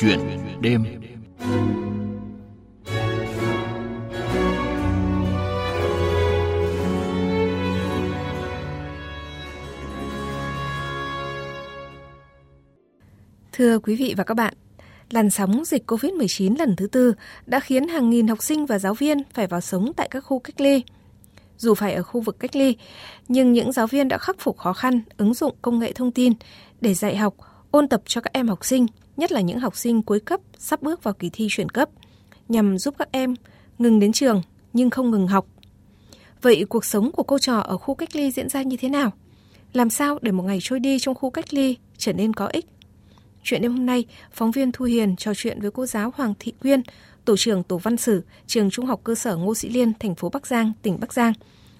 Chuyện đêm Thưa quý vị và các bạn, làn sóng dịch COVID-19 lần thứ tư đã khiến hàng nghìn học sinh và giáo viên phải vào sống tại các khu cách ly. Dù phải ở khu vực cách ly, nhưng những giáo viên đã khắc phục khó khăn, ứng dụng công nghệ thông tin để dạy học, ôn tập cho các em học sinh, nhất là những học sinh cuối cấp sắp bước vào kỳ thi chuyển cấp, nhằm giúp các em ngừng đến trường nhưng không ngừng học. Vậy cuộc sống của cô trò ở khu cách ly diễn ra như thế nào? Làm sao để một ngày trôi đi trong khu cách ly trở nên có ích? Chuyện đêm hôm nay, phóng viên Thu Hiền trò chuyện với cô giáo Hoàng Thị Quyên, tổ trưởng tổ văn sử, trường Trung học cơ sở Ngô Sĩ Liên, thành phố Bắc Giang, tỉnh Bắc Giang.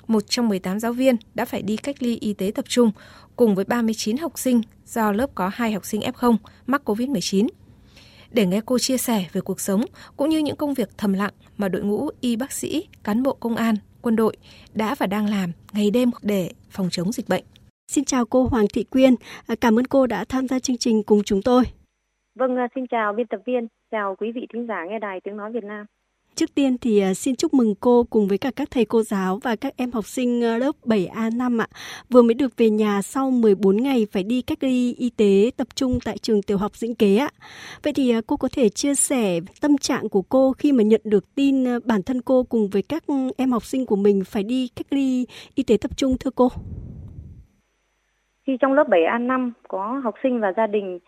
Một trong 18 giáo viên đã phải đi cách ly y tế tập trung cùng với 39 học sinh do lớp có 2 học sinh F0 mắc COVID-19. Để nghe cô chia sẻ về cuộc sống cũng như những công việc thầm lặng mà đội ngũ y bác sĩ, cán bộ công an, quân đội đã và đang làm ngày đêm để phòng chống dịch bệnh. Xin chào cô Hoàng Thị Quyên, cảm ơn cô đã tham gia chương trình cùng chúng tôi. Vâng, à, xin chào biên tập viên, chào quý vị thính giả nghe đài tiếng nói Việt Nam. Trước tiên thì à, xin chúc mừng cô cùng với cả các thầy cô giáo và các em học sinh à, lớp 7A5 ạ. Vừa mới được về nhà sau 14 ngày phải đi cách ly y tế tập trung tại trường tiểu học Dĩnh Kế ạ. Vậy thì à, cô có thể chia sẻ tâm trạng của cô khi mà nhận được tin bản thân cô cùng với các em học sinh của mình phải đi cách ly y tế tập trung thưa cô? Khi trong lớp 7A5 có học sinh và gia đình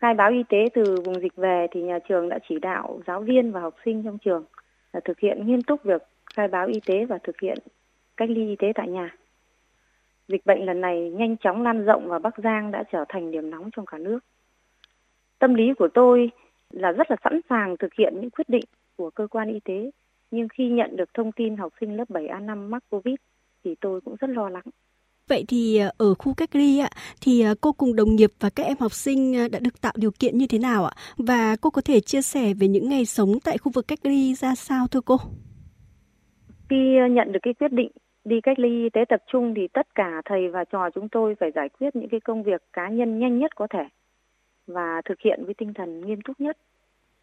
khai báo y tế từ vùng dịch về thì nhà trường đã chỉ đạo giáo viên và học sinh trong trường là thực hiện nghiêm túc việc khai báo y tế và thực hiện cách ly y tế tại nhà. Dịch bệnh lần này nhanh chóng lan rộng và Bắc Giang đã trở thành điểm nóng trong cả nước. Tâm lý của tôi là rất là sẵn sàng thực hiện những quyết định của cơ quan y tế, nhưng khi nhận được thông tin học sinh lớp 7A5 mắc Covid thì tôi cũng rất lo lắng. Vậy thì ờ, ở khu cách ly ạ, thì ờ, cô cùng đồng nghiệp và các em học sinh ờ, đã được tạo điều kiện như thế nào ạ? Và cô có thể chia sẻ về những ngày sống tại khu vực cách ly ra sao thưa cô? Khi nhận được cái quyết định đi cách ly y tế tập trung thì tất cả thầy và trò chúng tôi phải giải quyết những cái công việc cá nhân nhanh nhất có thể và thực hiện với tinh thần nghiêm túc nhất.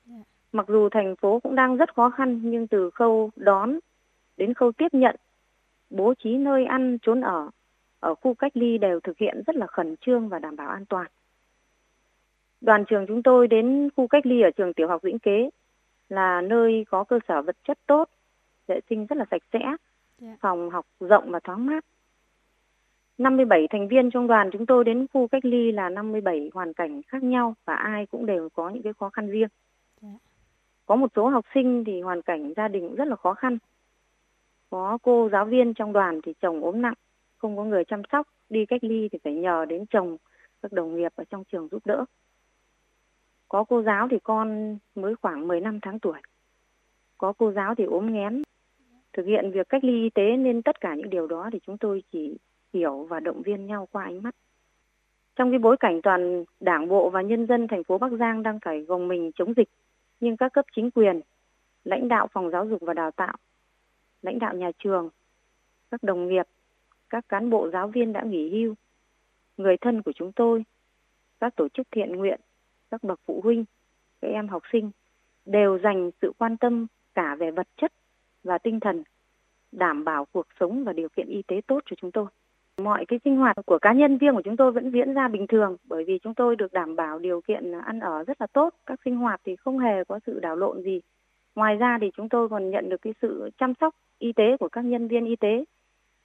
Dạ. Mặc dù thành phố cũng đang rất khó khăn nhưng từ khâu đón đến khâu tiếp nhận, bố trí nơi ăn, trốn ở ở khu cách ly đều thực hiện rất là khẩn trương và đảm bảo an toàn. Đoàn trường chúng tôi đến khu cách ly ở trường tiểu học Vĩnh Kế là nơi có cơ sở vật chất tốt, vệ sinh rất là sạch sẽ, dạ. phòng học rộng và thoáng mát. 57 thành viên trong đoàn chúng tôi đến khu cách ly là 57 hoàn cảnh khác nhau và ai cũng đều có những cái khó khăn riêng. Dạ. Có một số học sinh thì hoàn cảnh gia đình rất là khó khăn. Có cô giáo viên trong đoàn thì chồng ốm nặng, không có người chăm sóc, đi cách ly thì phải nhờ đến chồng, các đồng nghiệp ở trong trường giúp đỡ. Có cô giáo thì con mới khoảng 15 tháng tuổi. Có cô giáo thì ốm nghén. Thực hiện việc cách ly y tế nên tất cả những điều đó thì chúng tôi chỉ hiểu và động viên nhau qua ánh mắt. Trong cái bối cảnh toàn đảng bộ và nhân dân thành phố Bắc Giang đang phải gồng mình chống dịch, nhưng các cấp chính quyền, lãnh đạo phòng giáo dục và đào tạo, lãnh đạo nhà trường, các đồng nghiệp các cán bộ giáo viên đã nghỉ hưu, người thân của chúng tôi, các tổ chức thiện nguyện, các bậc phụ huynh, các em học sinh đều dành sự quan tâm cả về vật chất và tinh thần, đảm bảo cuộc sống và điều kiện y tế tốt cho chúng tôi. Mọi cái sinh hoạt của cá nhân riêng của chúng tôi vẫn diễn ra bình thường bởi vì chúng tôi được đảm bảo điều kiện ăn ở rất là tốt, các sinh hoạt thì không hề có sự đảo lộn gì. Ngoài ra thì chúng tôi còn nhận được cái sự chăm sóc y tế của các nhân viên y tế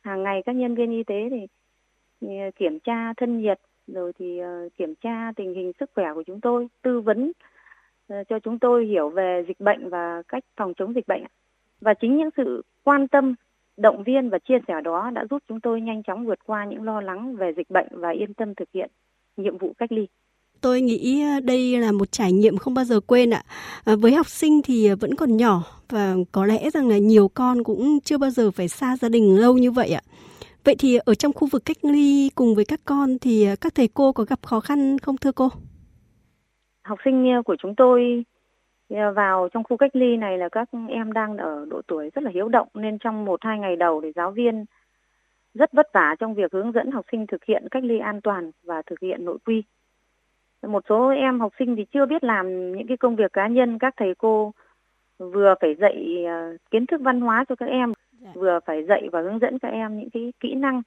hàng ngày các nhân viên y tế thì, thì ờ, kiểm tra thân nhiệt rồi thì ờ, kiểm tra tình hình sức khỏe của chúng tôi tư vấn ờ, cho chúng tôi hiểu về dịch bệnh và cách phòng chống dịch bệnh và chính những sự quan tâm động viên và chia sẻ đó đã giúp chúng tôi nhanh chóng vượt qua những lo lắng về dịch bệnh và yên tâm thực hiện nhiệm vụ cách ly tôi nghĩ ờ, đây là một trải nghiệm không bao giờ quên ạ. Ờ, với học sinh thì ờ, vẫn còn nhỏ và có lẽ rằng là nhiều con cũng chưa bao giờ phải xa gia đình lâu như vậy ạ. Vậy thì ở trong khu vực cách ly cùng với các con thì các thầy cô có gặp khó khăn không thưa cô? Học sinh của chúng tôi vào trong khu cách ly này là các em đang ở độ tuổi rất là hiếu động nên trong một, hai ngày đầu thì giáo viên rất vất vả trong việc hướng dẫn học sinh thực hiện cách ly an toàn và thực hiện nội quy một số em học sinh thì chưa biết làm những cái công việc cá nhân. Các thầy cô vừa phải dạy ờ, kiến thức văn hóa cho các em dạ. vừa phải dạy và hướng dẫn các em những cái kỹ năng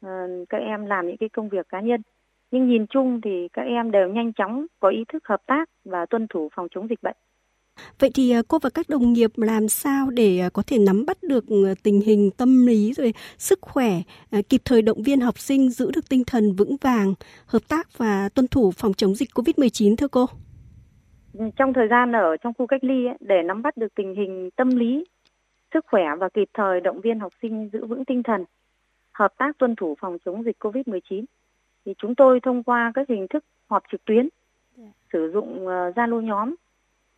ờ, các em làm những cái công việc cá nhân. Nhưng nhìn chung thì các em đều nhanh chóng có ý thức hợp tác và tuân thủ phòng chống dịch bệnh Vậy thì ờ, cô và các đồng nghiệp làm sao để có thể nắm bắt được tình hình tâm lý rồi sức khỏe, kịp thời động viên học sinh giữ được tinh thần vững vàng, hợp tác và tuân thủ phòng chống dịch COVID-19 thưa cô? trong thời gian ở trong khu cách ly ấy, để nắm bắt được tình hình tâm lý, sức khỏe và kịp thời động viên học sinh giữ vững tinh thần, hợp tác tuân thủ phòng chống dịch COVID-19 thì chúng tôi thông qua các hình thức họp trực tuyến, dạ. sử dụng ờ, Zalo uh, nhóm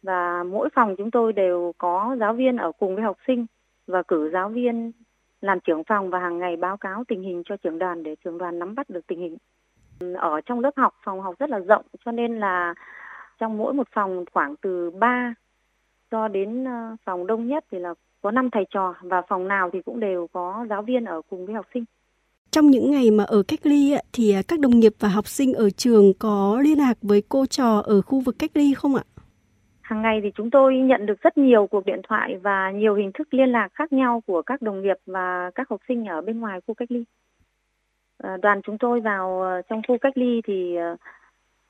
và mỗi phòng chúng tôi đều có giáo viên ở cùng với học sinh và cử giáo viên làm trưởng phòng và hàng ngày báo cáo tình hình cho trưởng đoàn để trưởng đoàn nắm bắt được tình hình. Ở trong lớp học, phòng học rất là rộng, cho nên là trong mỗi một phòng khoảng từ 3 cho đến ờ, phòng đông nhất thì là có 5 thầy trò và phòng nào thì cũng đều có giáo viên ở cùng với học sinh. Trong những ngày mà ở cách ly thì ờ, các đồng nghiệp và học sinh ở trường có liên lạc với cô trò ở khu vực cách ly không ạ? Hàng ngày thì chúng tôi nhận được rất nhiều cuộc điện thoại và nhiều hình thức liên lạc khác nhau của các đồng nghiệp và các học sinh ở bên ngoài khu cách ly. Ờ, đoàn chúng tôi vào ờ, trong khu cách ly thì ờ,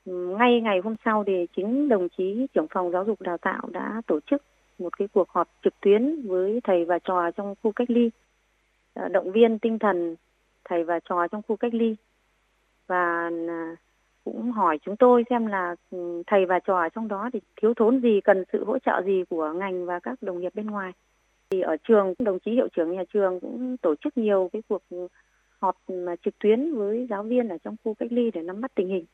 ngay ngày hôm sau thì chính đồng chí trưởng phòng giáo dục đào tạo đã tổ chức một cái cuộc họp trực tuyến với thầy và trò trong khu cách ly động viên tinh thần thầy và trò trong khu cách ly và cũng hỏi chúng tôi xem là ừ, thầy và trò trong đó thì thiếu thốn gì, cần sự hỗ trợ gì của ngành và các đồng nghiệp bên ngoài. Thì ở trường, đồng chí hiệu trưởng nhà trường cũng tổ chức nhiều cái cuộc họp trực tuyến với giáo viên ở trong khu cách ly để nắm bắt tình hình.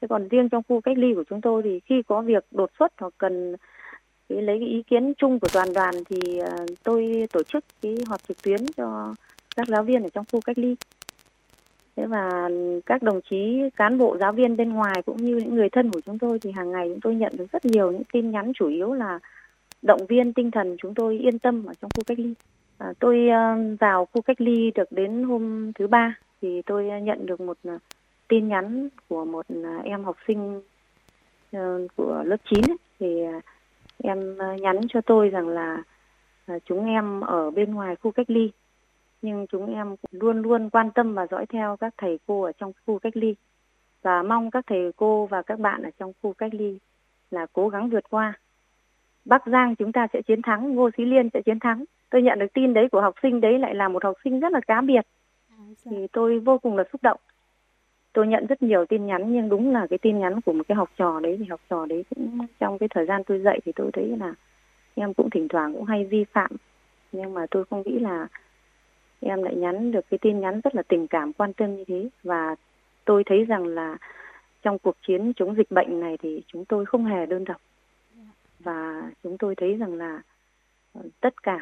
Thế còn riêng trong khu cách ly của chúng tôi thì khi có việc đột xuất hoặc cần cái lấy cái ý kiến chung của toàn đoàn thì ờ, tôi tổ chức cái họp trực tuyến cho các giáo viên ở trong khu cách ly thế và các đồng chí cán bộ giáo viên bên ngoài cũng như những người thân của chúng tôi thì hàng ngày chúng tôi nhận được rất nhiều những tin nhắn chủ yếu là động viên tinh thần chúng tôi yên tâm ở trong khu cách ly. À, tôi ờ, vào khu cách ly được đến hôm thứ ba thì tôi nhận được một ờ, tin nhắn của một ờ, em học sinh của lớp 9 ấy, thì em nhắn cho tôi rằng là chúng em ở bên ngoài khu cách ly nhưng chúng em luôn luôn quan tâm và dõi theo các thầy cô ở trong khu cách ly và mong các thầy cô và các bạn ở trong khu cách ly là cố gắng vượt qua. Bắc Giang chúng ta sẽ chiến thắng, Ngô Sĩ Liên sẽ chiến thắng. Tôi nhận được tin đấy của học sinh đấy lại là một học sinh rất là cá biệt. À, dạ. Thì tôi vô cùng là xúc động tôi nhận rất nhiều tin nhắn nhưng đúng là cái tin nhắn của một cái học trò đấy thì học trò đấy cũng trong cái thời gian tôi dạy thì tôi thấy là em cũng thỉnh thoảng cũng hay vi phạm nhưng mà tôi không nghĩ là em lại nhắn được cái tin nhắn rất là tình cảm quan tâm như thế và tôi thấy rằng là trong cuộc chiến chống dịch bệnh này thì chúng tôi không hề đơn độc và chúng tôi thấy rằng là ờ, tất cả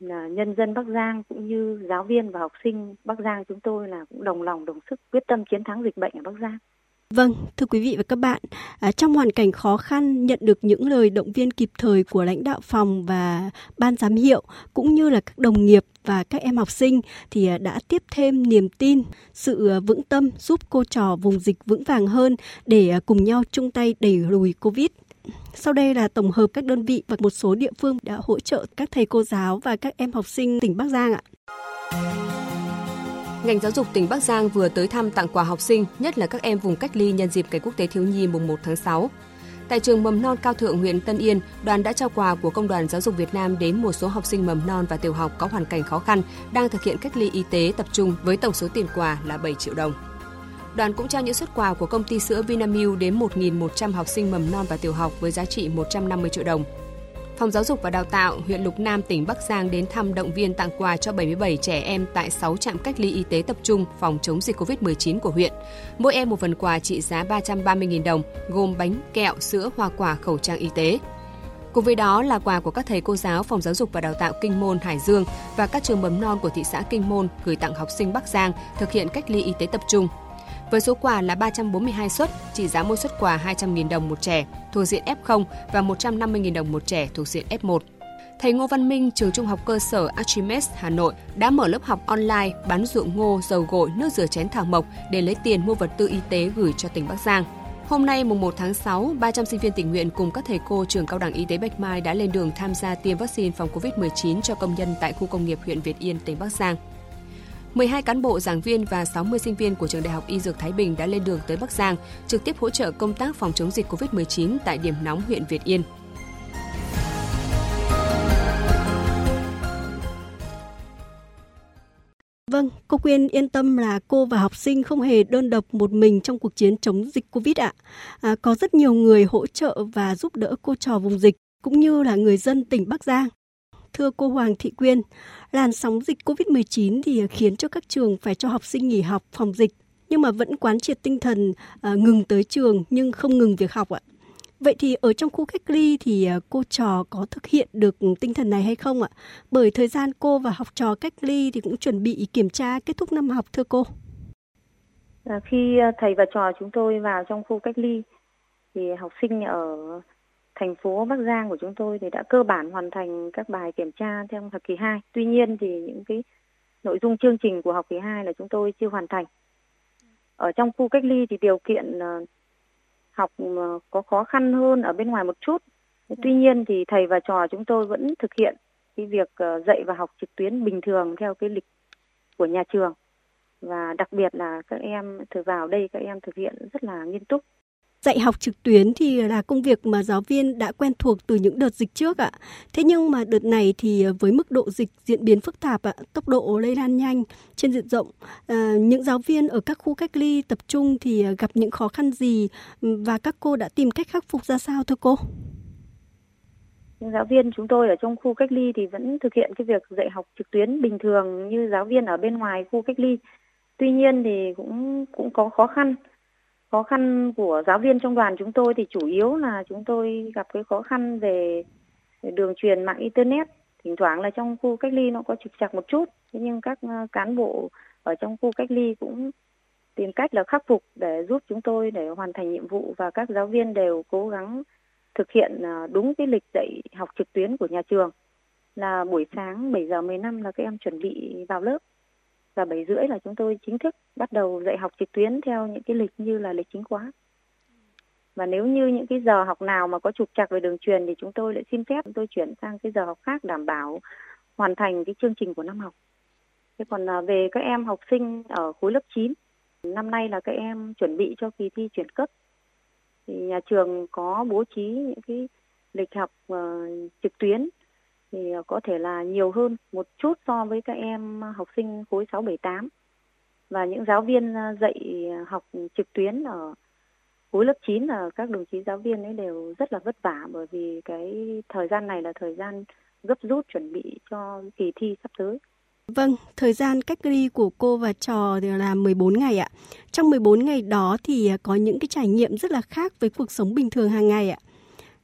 là nhân dân Bắc Giang cũng như giáo viên và học sinh Bắc Giang chúng tôi là cũng đồng lòng đồng sức quyết tâm chiến thắng dịch bệnh ở Bắc Giang. Vâng, thưa quý vị và các bạn, à, trong hoàn cảnh khó khăn nhận được những lời động viên kịp thời của lãnh đạo phòng và ban giám hiệu cũng như là các đồng nghiệp và các em học sinh thì à, đã tiếp thêm niềm tin, sự à, vững tâm giúp cô trò vùng dịch vững vàng hơn để à, cùng nhau chung tay đẩy lùi Covid. Sau đây là tổng hợp các đơn vị và một số địa phương đã hỗ trợ các thầy cô giáo và các em học sinh tỉnh Bắc Giang ạ. Ngành giáo dục tỉnh Bắc Giang vừa tới thăm tặng quà học sinh, nhất là các em vùng cách ly nhân dịp Ngày Quốc tế Thiếu nhi mùng 1 tháng 6. Tại trường mầm non Cao Thượng huyện Tân Yên, đoàn đã trao quà của Công đoàn Giáo dục Việt Nam đến một số học sinh mầm non và tiểu học có hoàn cảnh khó khăn đang thực hiện cách ly y tế tập trung với tổng số tiền quà là 7 triệu đồng. Đoàn cũng trao những xuất quà của công ty sữa Vinamilk đến 1.100 học sinh mầm non và tiểu học với giá trị 150 triệu đồng. Phòng Giáo dục và Đào tạo huyện Lục Nam tỉnh Bắc Giang đến thăm động viên tặng quà cho 77 trẻ em tại 6 trạm cách ly y tế tập trung phòng chống dịch COVID-19 của huyện. Mỗi em một phần quà trị giá 330.000 đồng, gồm bánh, kẹo, sữa, hoa quả, khẩu trang y tế. Cùng với đó là quà của các thầy cô giáo Phòng Giáo dục và Đào tạo Kinh Môn, Hải Dương và các trường mầm non của thị xã Kinh Môn gửi tặng học sinh Bắc Giang thực hiện cách ly y tế tập trung với số quà là 342 suất, trị giá mỗi suất quà 200.000 đồng một trẻ thuộc diện F0 và 150.000 đồng một trẻ thuộc diện F1. Thầy Ngô Văn Minh, trường trung học cơ sở Archimedes, Hà Nội đã mở lớp học online bán ruộng ngô, dầu gội, nước rửa chén thảo mộc để lấy tiền mua vật tư y tế gửi cho tỉnh Bắc Giang. Hôm nay mùng 1 tháng 6, 300 sinh viên tình nguyện cùng các thầy cô trường cao đẳng y tế Bạch Mai đã lên đường tham gia tiêm vaccine phòng COVID-19 cho công nhân tại khu công nghiệp huyện Việt Yên, tỉnh Bắc Giang. 12 cán bộ, giảng viên và 60 sinh viên của trường Đại học Y Dược Thái Bình đã lên đường tới Bắc Giang, trực tiếp hỗ trợ công tác phòng chống dịch COVID-19 tại điểm nóng huyện Việt Yên. Vâng, cô Quyên yên tâm là cô và học sinh không hề đơn độc một mình trong cuộc chiến chống dịch Covid ạ. À, có rất nhiều người hỗ trợ và giúp đỡ cô trò vùng dịch, cũng như là người dân tỉnh Bắc Giang. Thưa cô Hoàng Thị Quyên, làn sóng dịch COVID-19 thì à, khiến cho các trường phải cho học sinh nghỉ học phòng dịch, nhưng mà vẫn quán triệt tinh thần à, ngừng tới trường nhưng không ngừng việc học ạ. Vậy thì ở trong khu cách ly thì à, cô trò có thực hiện được tinh thần này hay không ạ? Bởi thời gian cô và học trò cách ly thì cũng chuẩn bị kiểm tra kết thúc năm học thưa cô. À, khi thầy và trò chúng tôi vào trong khu cách ly thì học sinh ở thành phố Bắc Giang của chúng tôi thì đã cơ bản hoàn thành các bài kiểm tra theo học kỳ 2. Tuy nhiên thì những cái nội dung chương trình của học kỳ 2 là chúng tôi chưa hoàn thành. Ở trong khu cách ly thì điều kiện à, học ờ, có khó khăn hơn ở bên ngoài một chút. Tuy nhiên thì thầy và trò chúng tôi vẫn thực hiện cái việc ờ, dạy và học trực tuyến bình thường theo cái lịch của nhà trường và đặc biệt là các em thử vào đây các em thực hiện rất là nghiêm túc Dạy học trực tuyến thì là công việc mà giáo viên đã quen thuộc từ những đợt dịch trước ạ. Thế nhưng mà đợt này thì ờ, với mức độ dịch diễn biến phức tạp ạ, tốc độ lây lan nhanh trên diện rộng, à, những giáo viên ở các khu cách ly tập trung thì ờ, gặp những khó khăn gì và các cô đã tìm cách khắc phục ra sao thưa cô? giáo viên chúng tôi ở trong khu cách ly thì vẫn thực hiện cái việc dạy học trực tuyến bình thường như giáo viên ở bên ngoài khu cách ly. Tuy nhiên thì cũng cũng có khó khăn khó khăn của giáo viên trong đoàn chúng tôi thì chủ yếu là chúng tôi gặp cái khó khăn về, đường truyền mạng internet. Thỉnh thoảng là trong khu cách ly nó có trục trặc một chút thế nhưng các ờ, cán bộ ở trong khu cách ly cũng tìm cách là khắc phục để giúp chúng tôi để hoàn thành nhiệm vụ và các giáo viên đều cố gắng thực hiện ờ, đúng cái lịch dạy học trực tuyến của nhà trường. Là buổi sáng 7 giờ 15 là các em chuẩn bị vào lớp và 7 rưỡi là chúng tôi chính thức bắt đầu dạy học trực tuyến theo những cái lịch như là lịch chính khóa. Và nếu như những cái giờ học nào mà có trục trặc về đường truyền thì chúng tôi lại xin phép chúng tôi chuyển sang cái giờ học khác đảm bảo hoàn thành cái chương trình của năm học. Thế còn à, về các em học sinh ở khối lớp 9, năm nay là các em chuẩn bị cho kỳ thi chuyển cấp. Thì nhà trường có bố trí những cái lịch học uh, trực tuyến thì ờ, có thể là nhiều hơn một chút so với các em học sinh khối 6 7 8. Và những giáo viên ờ, dạy ờ, học trực tuyến ở khối lớp 9 là các đồng chí giáo viên ấy đều rất là vất vả bởi vì cái thời gian này là thời gian gấp rút chuẩn bị cho kỳ thi sắp tới. Vâng, thời gian cách ly của cô và trò là 14 ngày ạ. Trong 14 ngày đó thì có những cái trải nghiệm rất là khác với cuộc sống bình thường hàng ngày ạ.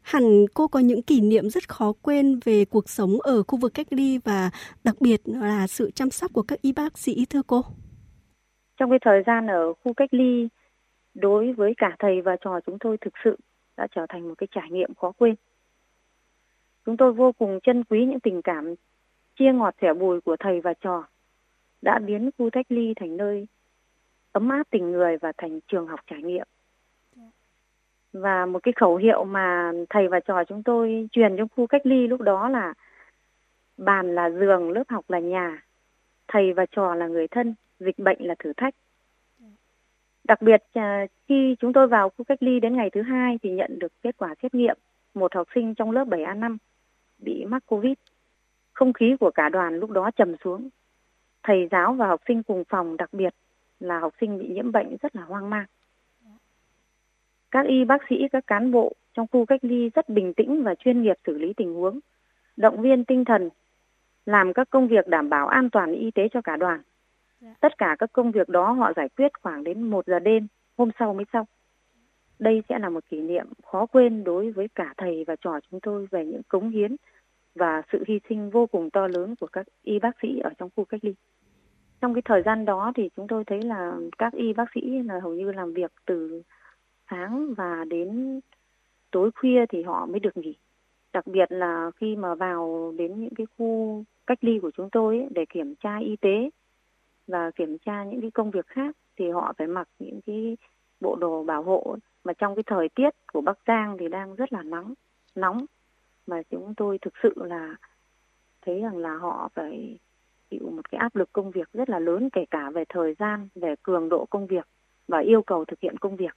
Hẳn cô có những kỷ niệm rất khó quên về cuộc sống ở khu vực cách ly và đặc biệt là sự chăm sóc của các y bác sĩ thưa cô. Trong cái thời gian ở khu cách ly, đối với cả thầy và trò chúng tôi thực sự đã trở thành một cái trải nghiệm khó quên. Chúng tôi vô cùng trân quý những tình cảm chia ngọt sẻ bùi của thầy và trò đã biến khu cách ly thành nơi ấm áp tình người và thành trường học trải nghiệm và một cái khẩu hiệu mà thầy và trò chúng tôi truyền trong khu cách ly lúc đó là bàn là giường, lớp học là nhà. Thầy và trò là người thân, dịch bệnh là thử thách. Đặc biệt à, khi chúng tôi vào khu cách ly đến ngày thứ hai thì nhận được kết quả xét nghiệm, một học sinh trong lớp 7A5 bị mắc covid. Không khí của cả đoàn lúc đó trầm xuống. Thầy giáo và học sinh cùng phòng, đặc biệt là học sinh bị nhiễm bệnh rất là hoang mang các y bác sĩ, các cán bộ trong khu cách ly rất bình tĩnh và chuyên nghiệp xử lý tình huống, động viên tinh thần, làm các công việc đảm bảo an toàn y tế cho cả đoàn. Dạ. Tất cả các công việc đó họ giải quyết khoảng đến 1 giờ đêm, hôm sau mới xong. Đây sẽ là một kỷ niệm khó quên đối với cả thầy và trò chúng tôi về những cống hiến và sự hy sinh vô cùng to lớn của các y bác sĩ ở trong khu cách ly. Trong cái thời gian đó thì chúng tôi thấy là các y bác sĩ là hầu như làm việc từ sáng và đến tối khuya thì họ mới được nghỉ. Đặc biệt là khi mà vào đến những cái khu cách ly của chúng tôi ấy, để kiểm tra y tế và kiểm tra những cái công việc khác thì họ phải mặc những cái bộ đồ bảo hộ. Mà trong cái thời tiết của Bắc Giang thì đang rất là nóng nóng. Mà chúng tôi thực sự là thấy rằng là họ phải chịu một cái áp lực công việc rất là lớn kể cả về thời gian về cường độ công việc và yêu cầu thực hiện công việc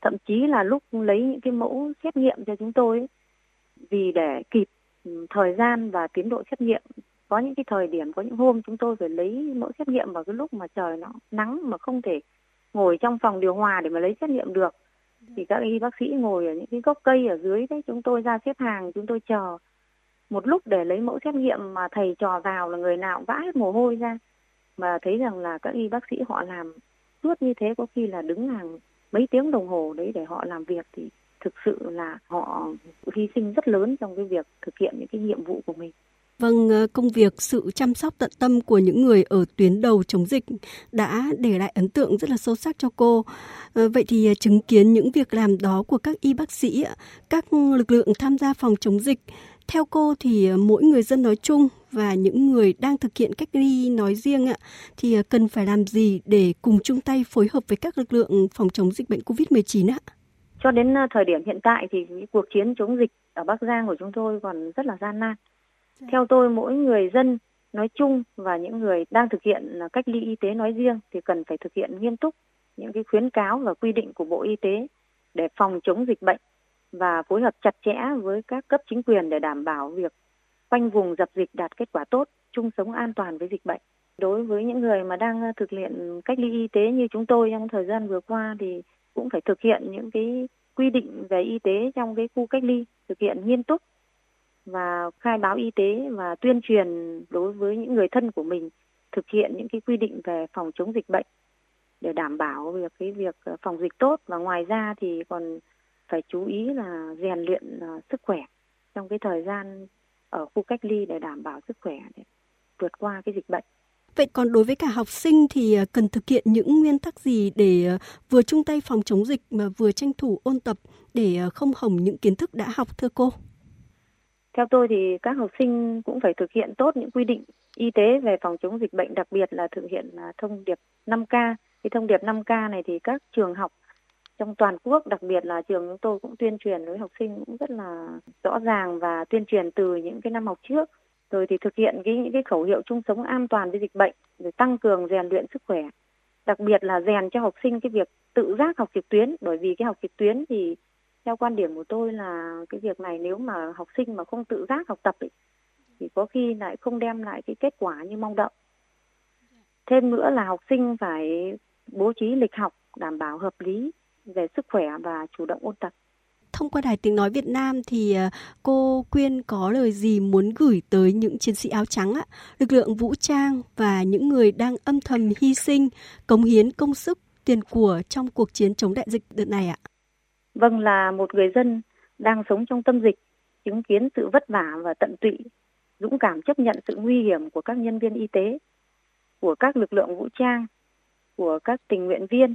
thậm chí là lúc lấy những cái mẫu xét nghiệm cho chúng tôi vì để kịp ừ, thời gian và tiến độ xét nghiệm. Có những cái thời điểm có những hôm chúng tôi phải lấy mẫu xét nghiệm vào cái lúc mà trời nó nắng mà không thể ngồi trong phòng điều hòa để mà lấy xét nghiệm được. Thì các y bác sĩ ngồi ở những cái gốc cây ở dưới đấy chúng tôi ra xếp hàng chúng tôi chờ một lúc để lấy mẫu xét nghiệm mà thầy trò vào là người nào vã hết mồ hôi ra. Mà thấy rằng là các y bác sĩ họ làm suốt như thế có khi là đứng hàng mấy tiếng đồng hồ đấy để họ làm việc thì thực sự là họ hy sinh rất lớn trong cái việc thực hiện những cái nhiệm vụ của mình. Vâng, ờ, công việc sự chăm sóc tận tâm của những người ở tuyến đầu chống dịch đã để lại ấn tượng rất là sâu sắc cho cô. Ờ, vậy thì ờ, chứng kiến những việc làm đó của các y bác sĩ, các lực lượng tham gia phòng chống dịch, theo cô thì mỗi người dân nói chung và những người đang thực hiện cách ly nói riêng ạ thì cần phải làm gì để cùng chung tay phối hợp với các lực lượng phòng chống dịch bệnh COVID-19 ạ? Cho đến thời điểm hiện tại thì cuộc chiến chống dịch ở Bắc Giang của chúng tôi còn rất là gian nan Dạ. Theo tôi mỗi người dân nói chung và những người đang thực hiện cách ly y tế nói riêng thì cần phải thực hiện nghiêm túc những cái khuyến cáo và quy định của Bộ Y tế để phòng chống dịch bệnh và phối hợp chặt chẽ với các cấp chính quyền để đảm bảo việc khoanh vùng dập dịch đạt kết quả tốt, chung sống an toàn với dịch bệnh. Đối với những người mà đang ờ, thực hiện cách ly y tế như chúng tôi trong thời gian vừa qua thì cũng phải thực hiện những cái quy định về y tế trong cái khu cách ly, thực hiện nghiêm túc và khai báo y tế và tuyên truyền đối với những người thân của mình thực hiện những cái quy định về phòng chống dịch bệnh để đảm bảo việc cái việc ờ, phòng dịch tốt và ngoài ra thì còn phải chú ý là rèn luyện uh, sức khỏe trong cái thời gian ở khu cách ly để đảm bảo sức khỏe để vượt qua cái dịch bệnh. Vậy còn đối với cả học sinh thì ờ, cần thực hiện những nguyên tắc gì để vừa chung tay phòng chống dịch mà vừa tranh thủ ôn tập để không hỏng những kiến thức đã học thưa cô? Theo tôi thì các học sinh cũng phải thực hiện tốt những quy định y tế về phòng chống dịch bệnh, đặc biệt là thực hiện thông điệp 5K. Cái thông điệp 5K này thì các trường học trong toàn quốc, đặc biệt là trường chúng tôi cũng tuyên truyền với học sinh cũng rất là rõ ràng và tuyên truyền từ những cái năm học trước. Rồi thì thực hiện cái những cái khẩu hiệu chung sống an toàn với dịch bệnh, rồi tăng cường rèn luyện sức khỏe. Đặc biệt là rèn cho học sinh cái việc tự giác học trực tuyến, bởi vì cái học trực tuyến thì theo quan điểm của tôi là cái việc này nếu mà học sinh mà không tự giác học tập ấy, thì có khi lại không đem lại cái kết quả như mong đợi. Thêm nữa là học sinh phải bố trí lịch học đảm bảo hợp lý về sức khỏe và chủ động ôn tập. Thông qua Đài Tiếng Nói Việt Nam thì à, cô Quyên có lời gì muốn gửi tới những chiến sĩ áo trắng, ạ, lực lượng vũ trang và những người đang âm thầm hy sinh, cống hiến công sức, tiền của trong cuộc chiến chống đại dịch đợt này ạ? Vâng là một người dân đang sống trong tâm dịch, chứng kiến sự vất vả và tận tụy, dũng cảm chấp nhận sự nguy hiểm của các nhân viên y tế, của các lực lượng vũ trang, của các tình nguyện viên,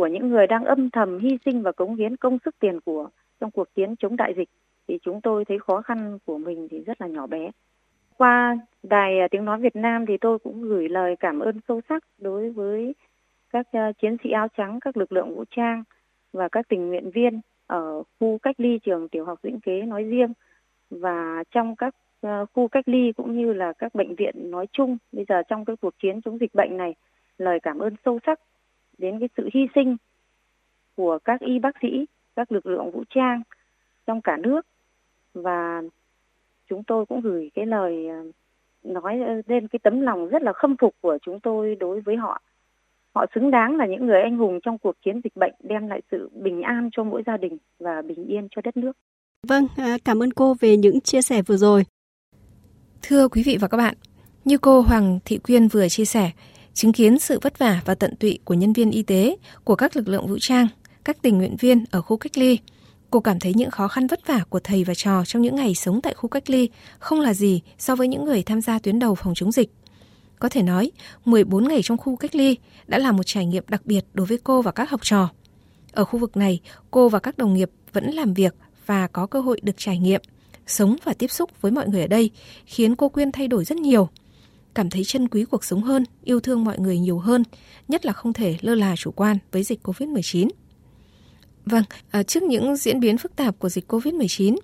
của những người đang âm thầm hy sinh và cống hiến công sức tiền của trong cuộc chiến chống đại dịch thì chúng tôi thấy khó khăn của mình thì rất là nhỏ bé. Qua đài à, tiếng nói Việt Nam thì tôi cũng gửi lời cảm ơn sâu sắc đối với các à, chiến sĩ áo trắng, các lực lượng vũ trang, và các tình nguyện viên ở khu cách ly trường tiểu học Vĩnh Kế nói riêng và trong các à, khu cách ly cũng như là các bệnh viện nói chung bây giờ trong cái cuộc chiến chống dịch bệnh này lời cảm ơn sâu sắc đến cái sự hy sinh của các y bác sĩ các lực lượng vũ trang trong cả nước và chúng tôi cũng gửi cái lời ờ, nói lên cái tấm lòng rất là khâm phục của chúng tôi đối với họ họ xứng đáng là những người anh hùng trong cuộc chiến dịch bệnh đem lại sự bình an cho mỗi gia đình và bình yên cho đất nước. Vâng, à, cảm ơn cô về những chia sẻ vừa rồi. Thưa quý vị và các bạn, như cô Hoàng Thị Quyên vừa chia sẻ, chứng kiến sự vất vả và tận tụy của nhân viên y tế, của các lực lượng vũ trang, các tình nguyện viên ở khu cách ly, cô cảm thấy những khó khăn vất vả của thầy và trò trong những ngày sống tại khu cách ly không là gì so với những người tham gia tuyến đầu phòng chống dịch. Có thể nói, 14 ngày trong khu cách ly đã là một trải nghiệm đặc biệt đối với cô và các học trò. Ở khu vực này, cô và các đồng nghiệp vẫn làm việc và có cơ hội được trải nghiệm, sống và tiếp xúc với mọi người ở đây, khiến cô Quyên thay đổi rất nhiều. Cảm thấy trân quý cuộc sống hơn, yêu thương mọi người nhiều hơn, nhất là không thể lơ là chủ quan với dịch COVID-19. Vâng, à, trước những diễn biến phức tạp của dịch COVID-19,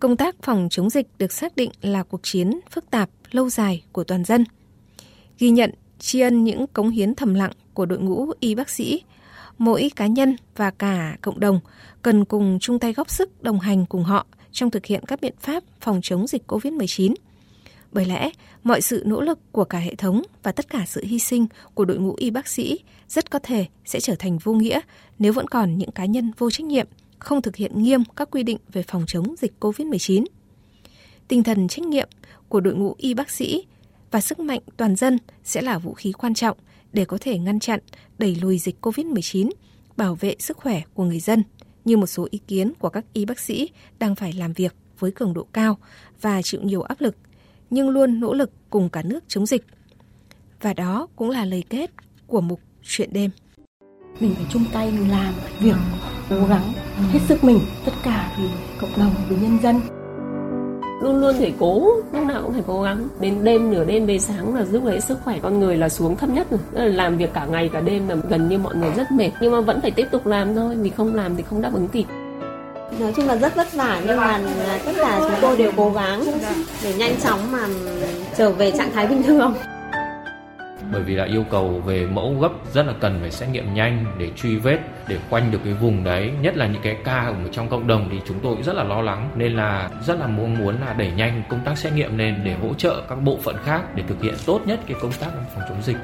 công tác phòng chống dịch được xác định là cuộc chiến phức tạp, lâu dài của toàn dân. Ghi nhận, tri ân những cống hiến thầm lặng của đội ngũ y bác sĩ, mỗi cá nhân và cả cộng đồng cần cùng chung tay góp sức đồng hành cùng họ trong thực hiện các biện pháp phòng chống dịch COVID-19. Bởi lẽ, mọi sự nỗ lực của cả hệ thống và tất cả sự hy sinh của đội ngũ y bác sĩ rất có thể sẽ trở thành vô nghĩa nếu vẫn còn những cá nhân vô trách nhiệm, không thực hiện nghiêm các quy định về phòng chống dịch COVID-19. Tinh thần trách nhiệm của đội ngũ y bác sĩ và sức mạnh toàn dân sẽ là vũ khí quan trọng để có thể ngăn chặn, đẩy lùi dịch COVID-19, bảo vệ sức khỏe của người dân, như một số ý kiến của các y bác sĩ đang phải làm việc với cường độ cao và chịu nhiều áp lực, nhưng luôn nỗ lực cùng cả nước chống dịch. Và đó cũng là lời kết của mục chuyện đêm. Mình phải chung tay mình làm việc, cố gắng hết sức mình, tất cả vì cộng đồng, vì nhân dân. Luôn luôn phải cố lúc nào cũng phải cố gắng. Đến đêm nửa đêm về sáng là lúc đấy sức khỏe con người là xuống thấp nhất rồi. Là làm việc cả ngày cả đêm là gần như mọi người rất mệt. Nhưng mà vẫn phải tiếp tục làm thôi vì không làm thì không đáp ứng kịp nói chung là rất vất vả, nhưng mà tất cả chúng tôi đều cố gắng để nhanh chóng mà trở về trạng thái bình thường. Bởi vì là yêu cầu về mẫu gấp rất là cần phải xét nghiệm nhanh để truy vết, để quanh được cái vùng đấy. Nhất là những cái ca ở trong cộng đồng thì chúng tôi cũng rất là lo lắng, nên là rất là mong muốn là đẩy nhanh công tác xét nghiệm lên để hỗ trợ các bộ phận khác để thực hiện tốt nhất cái công tác phòng chống dịch.